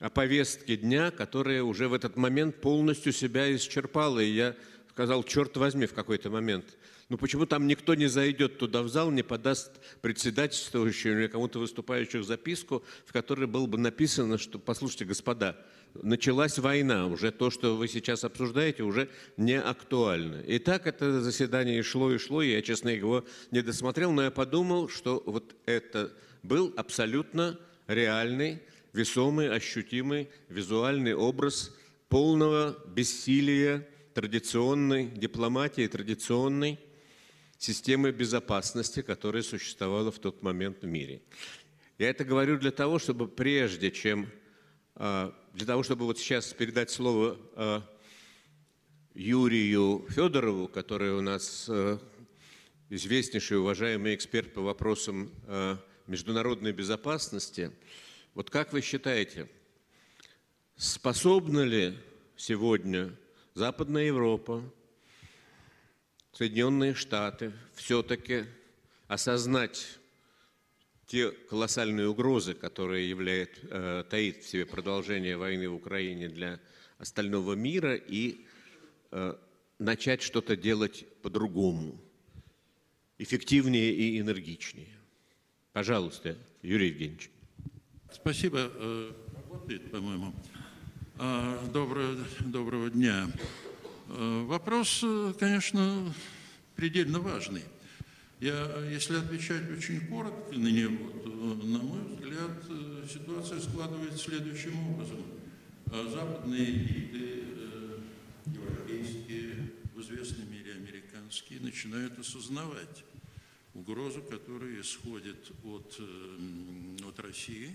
Speaker 3: о повестке дня, которая уже в этот момент полностью себя исчерпала. И я сказал, черт возьми, в какой-то момент. Ну почему там никто не зайдет туда в зал, не подаст председательствующему или кому-то выступающих записку, в которой было бы написано, что, послушайте, господа, началась война, уже то, что вы сейчас обсуждаете, уже не актуально. И так это заседание шло и шло, и я, честно, его не досмотрел, но я подумал, что вот это был абсолютно реальный, весомый, ощутимый визуальный образ полного бессилия традиционной дипломатии, традиционной системы безопасности, которая существовала в тот момент в мире. Я это говорю для того, чтобы прежде чем а, для того, чтобы вот сейчас передать слово а, Юрию Федорову, который у нас а, известнейший, уважаемый эксперт по вопросам международной безопасности. Вот как вы считаете, способна ли сегодня Западная Европа, Соединенные Штаты все-таки осознать те колоссальные угрозы, которые являет, э, таит в себе продолжение войны в Украине для остального мира и э, начать что-то делать по-другому, эффективнее и энергичнее. Пожалуйста, Юрий Евгеньевич.
Speaker 6: Спасибо. Э, работает, по-моему. А, доброго, доброго дня. Э, вопрос, э, конечно, предельно важный. Я, если отвечать очень коротко на него, то, на мой взгляд, э, ситуация складывается следующим образом. А западные элиты, э, европейские, в известной мере американские, начинают осознавать угрозу, которая исходит от, от России,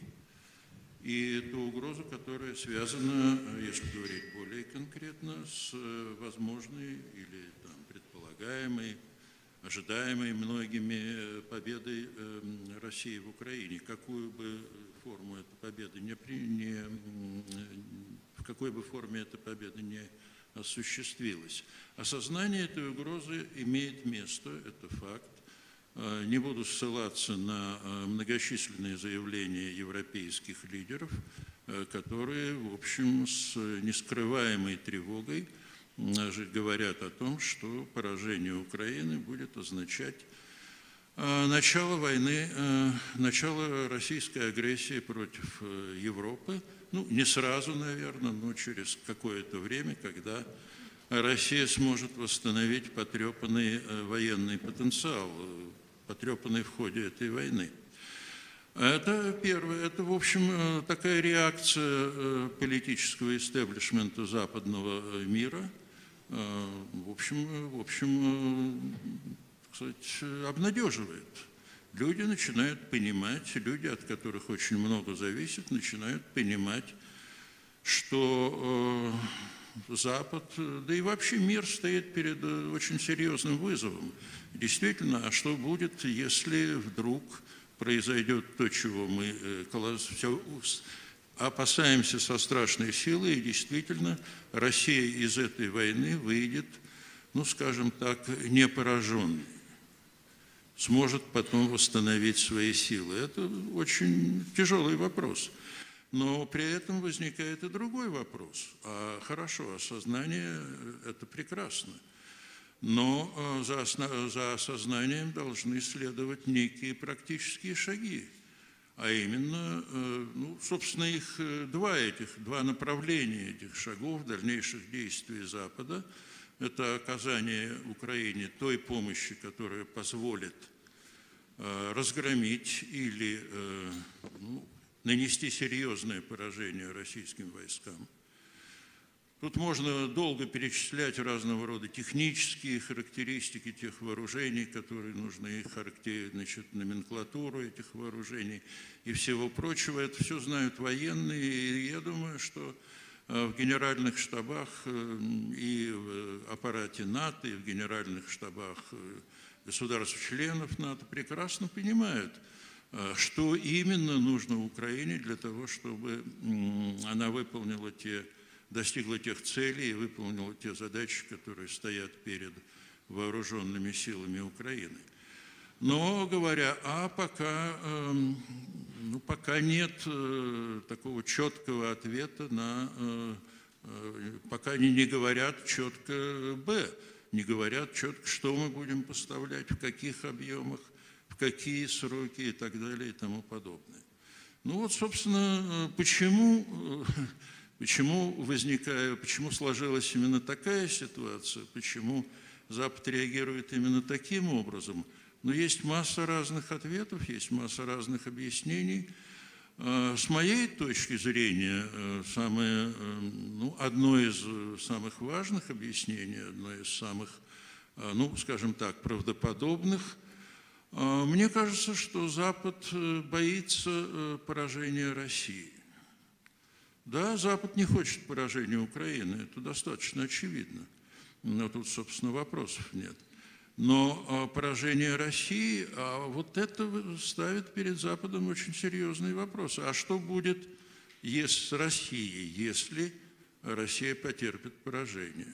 Speaker 6: и ту угрозу, которая связана, если говорить более конкретно, с возможной или там, предполагаемой ожидаемой многими э, победой эм, России в Украине. Какую бы форму эта победа не, не в какой бы форме эта победа не осуществилась. Осознание этой угрозы имеет место, это факт. Э, не буду ссылаться на э, многочисленные заявления европейских лидеров, которые, в общем, с нескрываемой тревогой – говорят о том, что поражение Украины будет означать э, начало войны, э, начало российской агрессии против э, Европы. Ну, не сразу, наверное, но через какое-то время, когда Россия сможет восстановить потрепанный военный потенциал, потрепанный в ходе этой войны. Это первое. Это, в общем, такая реакция политического истеблишмента западного мира – Э, в общем, в общем, сказать, обнадеживает. Люди начинают понимать, люди, от которых очень много зависит, начинают понимать, что э, Запад, да и вообще мир стоит перед э, очень серьезным вызовом. Действительно, а что будет, если вдруг произойдет то, чего мы все опасаемся со страшной силой, и действительно Россия из этой войны выйдет, ну, скажем так, не пораженной, сможет потом восстановить свои силы. Это очень тяжелый вопрос. Но при этом возникает и другой вопрос. А хорошо, осознание – это прекрасно. Но э, за, за осознанием должны следовать некие практические шаги а именно, э, ну, собственно, их э, два этих, два направления этих шагов дальнейших действий Запада. Это оказание Украине той помощи, которая позволит э, разгромить или ну, нанести серьезное поражение российским войскам – Тут можно долго перечислять разного рода технические характеристики тех вооружений, которые нужны, характер... значит, номенклатуру этих вооружений и всего прочего. Это все знают военные, и я думаю, что э, в генеральных штабах э, и в аппарате НАТО, и в генеральных штабах э, государств-членов НАТО прекрасно понимают, что именно нужно Украине для того, чтобы она выполнила те достигла тех целей и выполнила те задачи, которые стоят перед вооруженными силами Украины. Но говоря, а пока, эм, ну, пока нет э, такого четкого ответа на, э, э, пока они не говорят четко Б, не говорят четко, что мы будем поставлять, в каких объемах, какие сроки и так далее и тому подобное. Ну вот, собственно, почему, (laughs) почему возникает, почему сложилась именно такая ситуация, почему Запад реагирует именно таким образом – но есть масса разных ответов, есть масса разных объяснений. А, с моей точки зрения, э, самое, э, ну, одно из самых важных объяснений, одно из самых, э, ну, скажем так, правдоподобных, мне кажется, что Запад боится поражения России. Да, Запад не хочет поражения Украины, это достаточно очевидно. Но тут, собственно, вопросов нет. Но а, поражение России, а вот это ставит перед Западом очень серьезные вопросы. А что будет с Россией, если Россия потерпит поражение?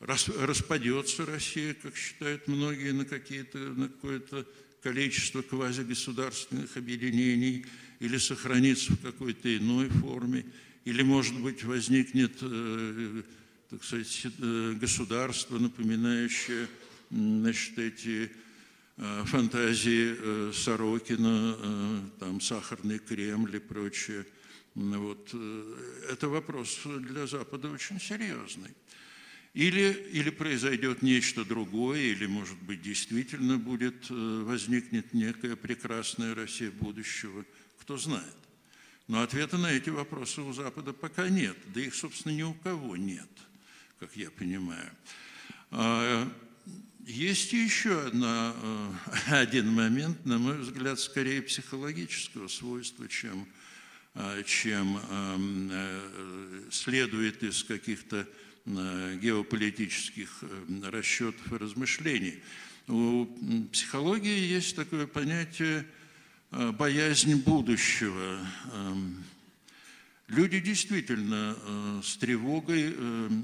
Speaker 6: Распадется Россия, как считают многие, на, какие-то, на какое-то количество квазигосударственных объединений или сохранится в какой-то иной форме, или, может быть, возникнет, э, так сказать, э, государство, напоминающее значит, эти э, фантазии Сорокина, там сахарный Кремль и прочее. Вот. Это вопрос для Запада очень серьезный. Или, или произойдет нечто другое, или, может быть, действительно будет, возникнет некая прекрасная Россия будущего, кто знает. Но ответа на эти вопросы у Запада пока нет, да их, собственно, ни у кого нет, как я понимаю. А, есть еще одна, э, (laughs) один момент, на мой взгляд, скорее психологического свойства, чем, э, чем эм, э, следует из каких-то геополитических расчетов и размышлений. У психологии есть такое понятие боязнь будущего. Эм, люди действительно с тревогой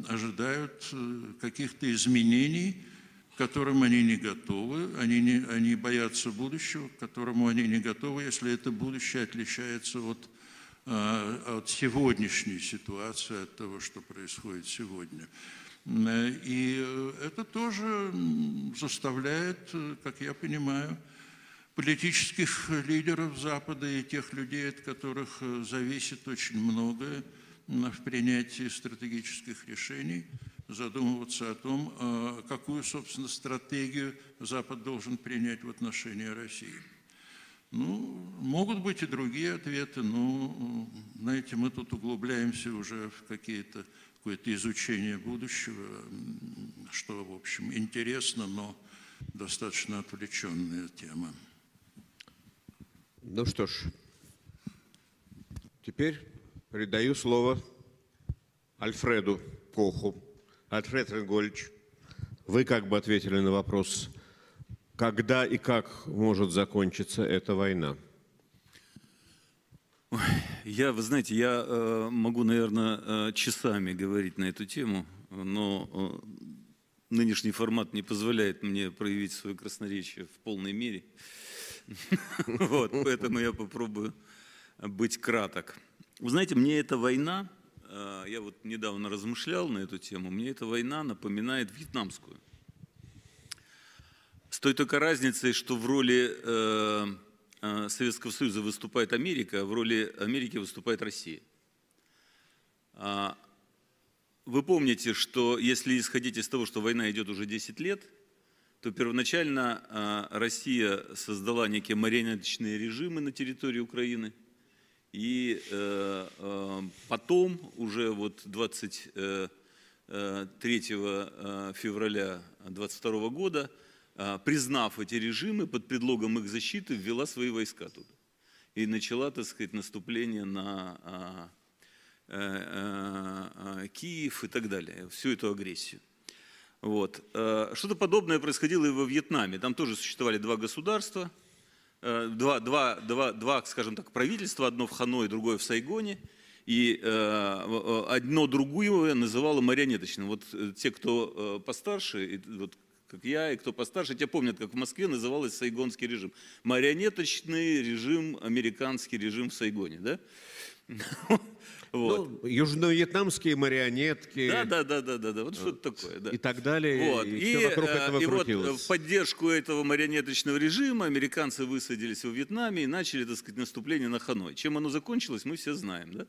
Speaker 6: ожидают каких-то изменений – к которым они не готовы, они, не, они боятся будущего, к которому они не готовы, если это будущее отличается от, от сегодняшней ситуации, от того, что происходит сегодня. И это тоже заставляет, как я понимаю, политических лидеров Запада и тех людей, от которых зависит очень многое в принятии стратегических решений – задумываться о том, а, какую, собственно, стратегию Запад должен принять в отношении России. Ну, могут быть и другие ответы, но, знаете, мы тут углубляемся уже в какие-то какое-то изучение будущего, что, в общем, интересно, но достаточно отвлеченная тема.
Speaker 3: Ну что ж, теперь передаю слово Альфреду Коху. Альфред Ренгольевич, вы как бы ответили на вопрос, когда и как может закончиться эта война?
Speaker 7: Я, вы знаете, я э, могу, наверное, э, часами говорить на эту тему, но э, нынешний формат не позволяет мне проявить свое красноречие в полной мере. (laughs) Вот, поэтому я попробую быть краток. Вы знаете, мне эта война, я вот недавно размышлял на эту тему, мне эта война напоминает вьетнамскую. Той только разницей, что в роли э, э, Советского Союза выступает Америка, а в роли Америки выступает Россия. А, вы помните, что если исходить из того, что война идет уже 10 лет, то первоначально Россия создала некие марионеточные режимы на территории Украины – и э, э, потом, уже вот 23 э, февраля 22 года, признав эти режимы, под предлогом их защиты ввела свои войска туда. И начала, так сказать, наступление на Киев и так далее, всю эту агрессию. Вот. Что-то подобное происходило и во Вьетнаме. Там тоже существовали два государства – Э, два, два, два, два, скажем так, правительства, одно в Ханое, другое в Сайгоне. И э, одно другое называло марионеточным. Вот те, кто постарше, вот как я, и кто постарше, те помнят, как в Москве называлось сайгонский режим. Марионеточный режим, американский режим в Сайгоне, да? (laughs)
Speaker 3: Вот. Ну, южно-вьетнамские марионетки.
Speaker 7: Да, да, да, да, да, да. вот что-то такое. Да.
Speaker 3: И так далее. Вот. И, и, вокруг этого и
Speaker 7: вот в поддержку этого марионеточного режима американцы высадились во Вьетнаме и начали, так сказать, наступление на Ханой. Чем оно закончилось, мы все знаем, да?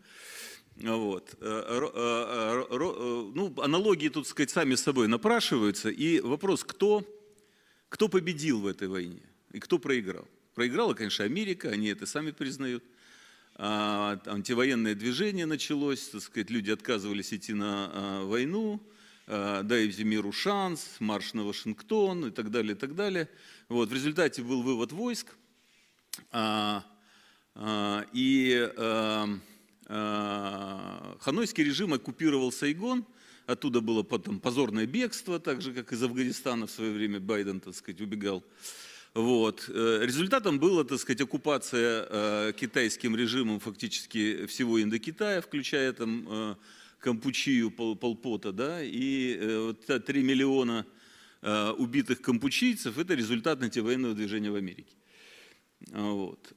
Speaker 7: Вот. Э, э, э, ну, аналогии тут, сказать, сами собой напрашиваются. И вопрос, кто, кто победил в этой войне и кто проиграл? Проиграла, конечно, Америка, они это сами признают. А, антивоенное движение началось, так сказать, люди отказывались идти на а, войну, а, дайте миру шанс, марш на Вашингтон и так далее, и так далее. Вот, в результате был вывод войск, и ханойский режим оккупировал Сайгон, оттуда было потом позорное бегство, так же, как из Афганистана в свое время Байден, так сказать, убегал. Вот. Э, результатом была, так сказать, оккупация э, китайским режимом фактически всего Индокитая, включая там э, Кампучию, Полпота, да, и вот 3 миллиона убитых кампучийцев – это результат антивоенного движения в Америке. Вот.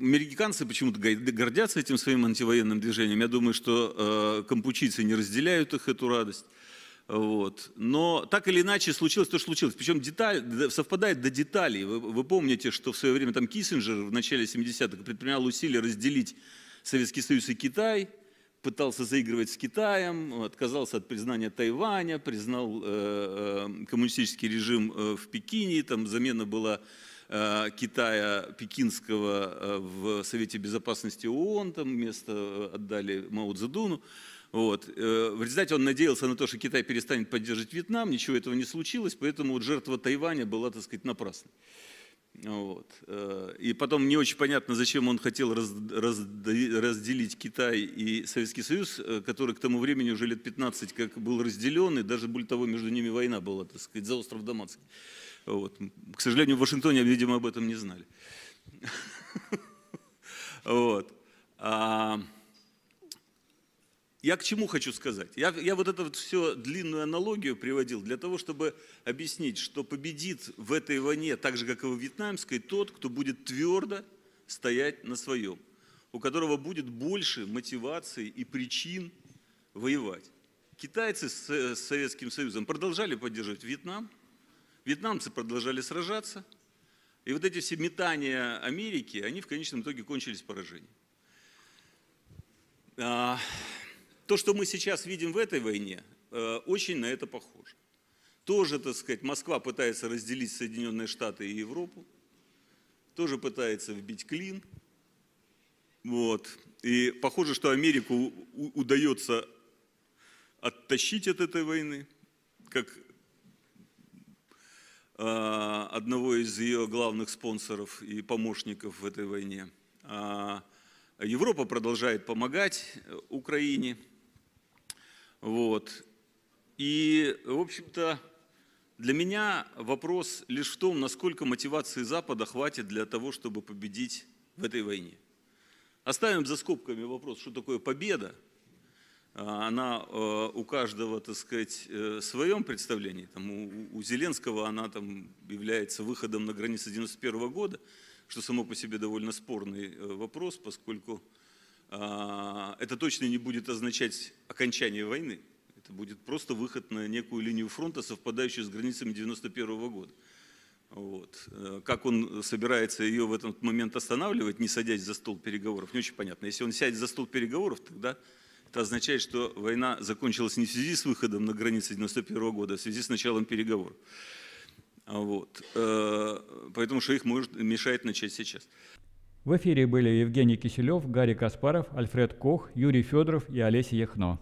Speaker 7: Американцы почему-то гордятся этим своим антивоенным движением. Я думаю, что кампучийцы не разделяют их эту радость. Вот. Но так или иначе случилось то, что случилось. Причем деталь, совпадает до деталей. Вы, вы помните, что в свое время там Киссинджер в начале 70-х предпринял усилия разделить Советский Союз и Китай, пытался заигрывать с Китаем, отказался от признания Тайваня, признал э, э, коммунистический режим э, в Пекине, там замена была э, Китая пекинского э, в Совете Безопасности ООН, там место отдали Мао Цзэдуну. Вот. Э, в результате он надеялся на то, что Китай перестанет поддерживать Вьетнам, ничего этого не случилось, поэтому вот жертва Тайваня была, так сказать, напрасной. Вот. Э, и потом не очень понятно, зачем он хотел раз, раз, разделить Китай и Советский Союз, э, который к тому времени уже лет 15 как был разделен, и даже более того, между ними война была, так сказать, за остров Даманский. Вот. К сожалению, в Вашингтоне, видимо, об этом не знали. Вот. А, я к чему хочу сказать? Я, я вот эту вот всю длинную аналогию приводил для того, чтобы объяснить, что победит в этой войне, так же, как и в вьетнамской, тот, кто будет твердо стоять на своем, у которого будет больше мотивации и причин воевать. Китайцы с, с Советским Союзом продолжали поддерживать Вьетнам, вьетнамцы продолжали сражаться, и вот эти все метания Америки, они в конечном итоге кончились поражением. А, то, что мы сейчас видим в этой войне, э, очень на это похоже. Тоже, так сказать, Москва пытается разделить Соединенные Штаты и Европу, тоже пытается вбить клин. Вот. И похоже, что Америку удается оттащить от этой войны, как одного из ее главных спонсоров и помощников в этой войне. А Европа продолжает помогать Украине – вот. И, в общем-то, для меня вопрос лишь в том, насколько мотивации Запада хватит для того, чтобы победить в этой войне. Оставим за скобками вопрос, что такое победа. А, она э, у каждого, так сказать, э, в своем представлении. Там, у, Зеленского она там, является выходом на границы 91 года, что само по себе довольно спорный э, вопрос, поскольку а, это точно не будет означать окончание войны. Это будет просто выход на некую линию фронта, совпадающую с границами 91 года. Вот. Как он собирается ее в этот момент останавливать, не садясь за стол переговоров, не очень понятно. Если он сядет за стол переговоров, тогда это означает, что война закончилась не в связи с выходом на границы 91 года, а в связи с началом переговоров. Вот. Э, поэтому что их может мешает начать сейчас.
Speaker 1: В эфире были Евгений Киселев, Гарри Каспаров, Альфред Кох, Юрий Федоров и Олеся Яхно.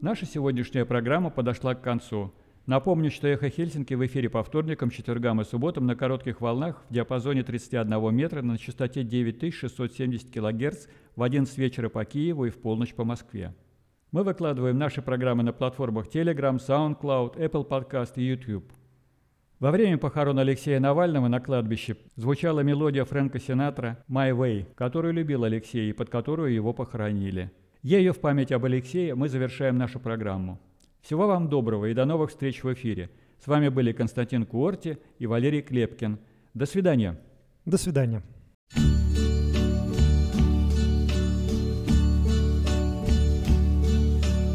Speaker 1: Наша сегодняшняя программа подошла к концу. Напомню, что «Эхо Хельсинки» в эфире по вторникам, четвергам и субботам на коротких волнах в диапазоне 31 метра на частоте 9670 кГц в 11 вечера по Киеву и в полночь по Москве. Мы выкладываем наши программы на платформах Telegram, SoundCloud, Apple Podcast и YouTube. Во время похорон Алексея Навального на кладбище звучала мелодия Фрэнка Синатра «My Way», которую любил Алексей и под которую его похоронили. Ею в память об Алексее мы завершаем нашу программу. Всего вам доброго и до новых встреч в эфире. С вами были Константин Куорти и Валерий Клепкин. До свидания.
Speaker 2: До свидания.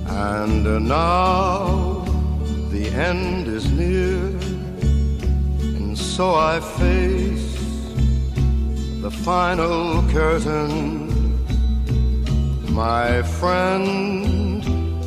Speaker 8: And now the end is near, and so I face the final curtain. My friend,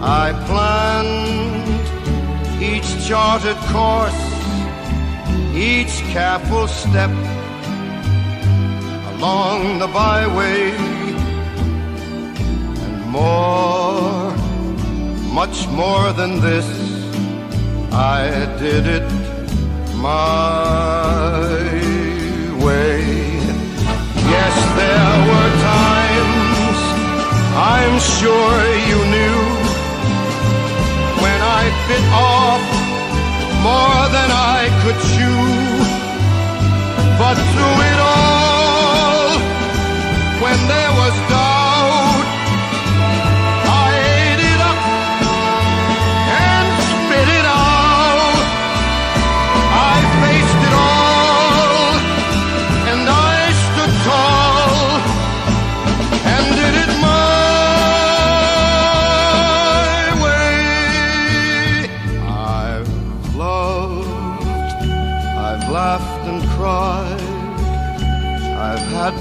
Speaker 8: I planned each charted course, each careful step along the byway and more, much more than this. I did it my way. Yes, there were times I'm sure you knew bit off more than I could chew. But through it all,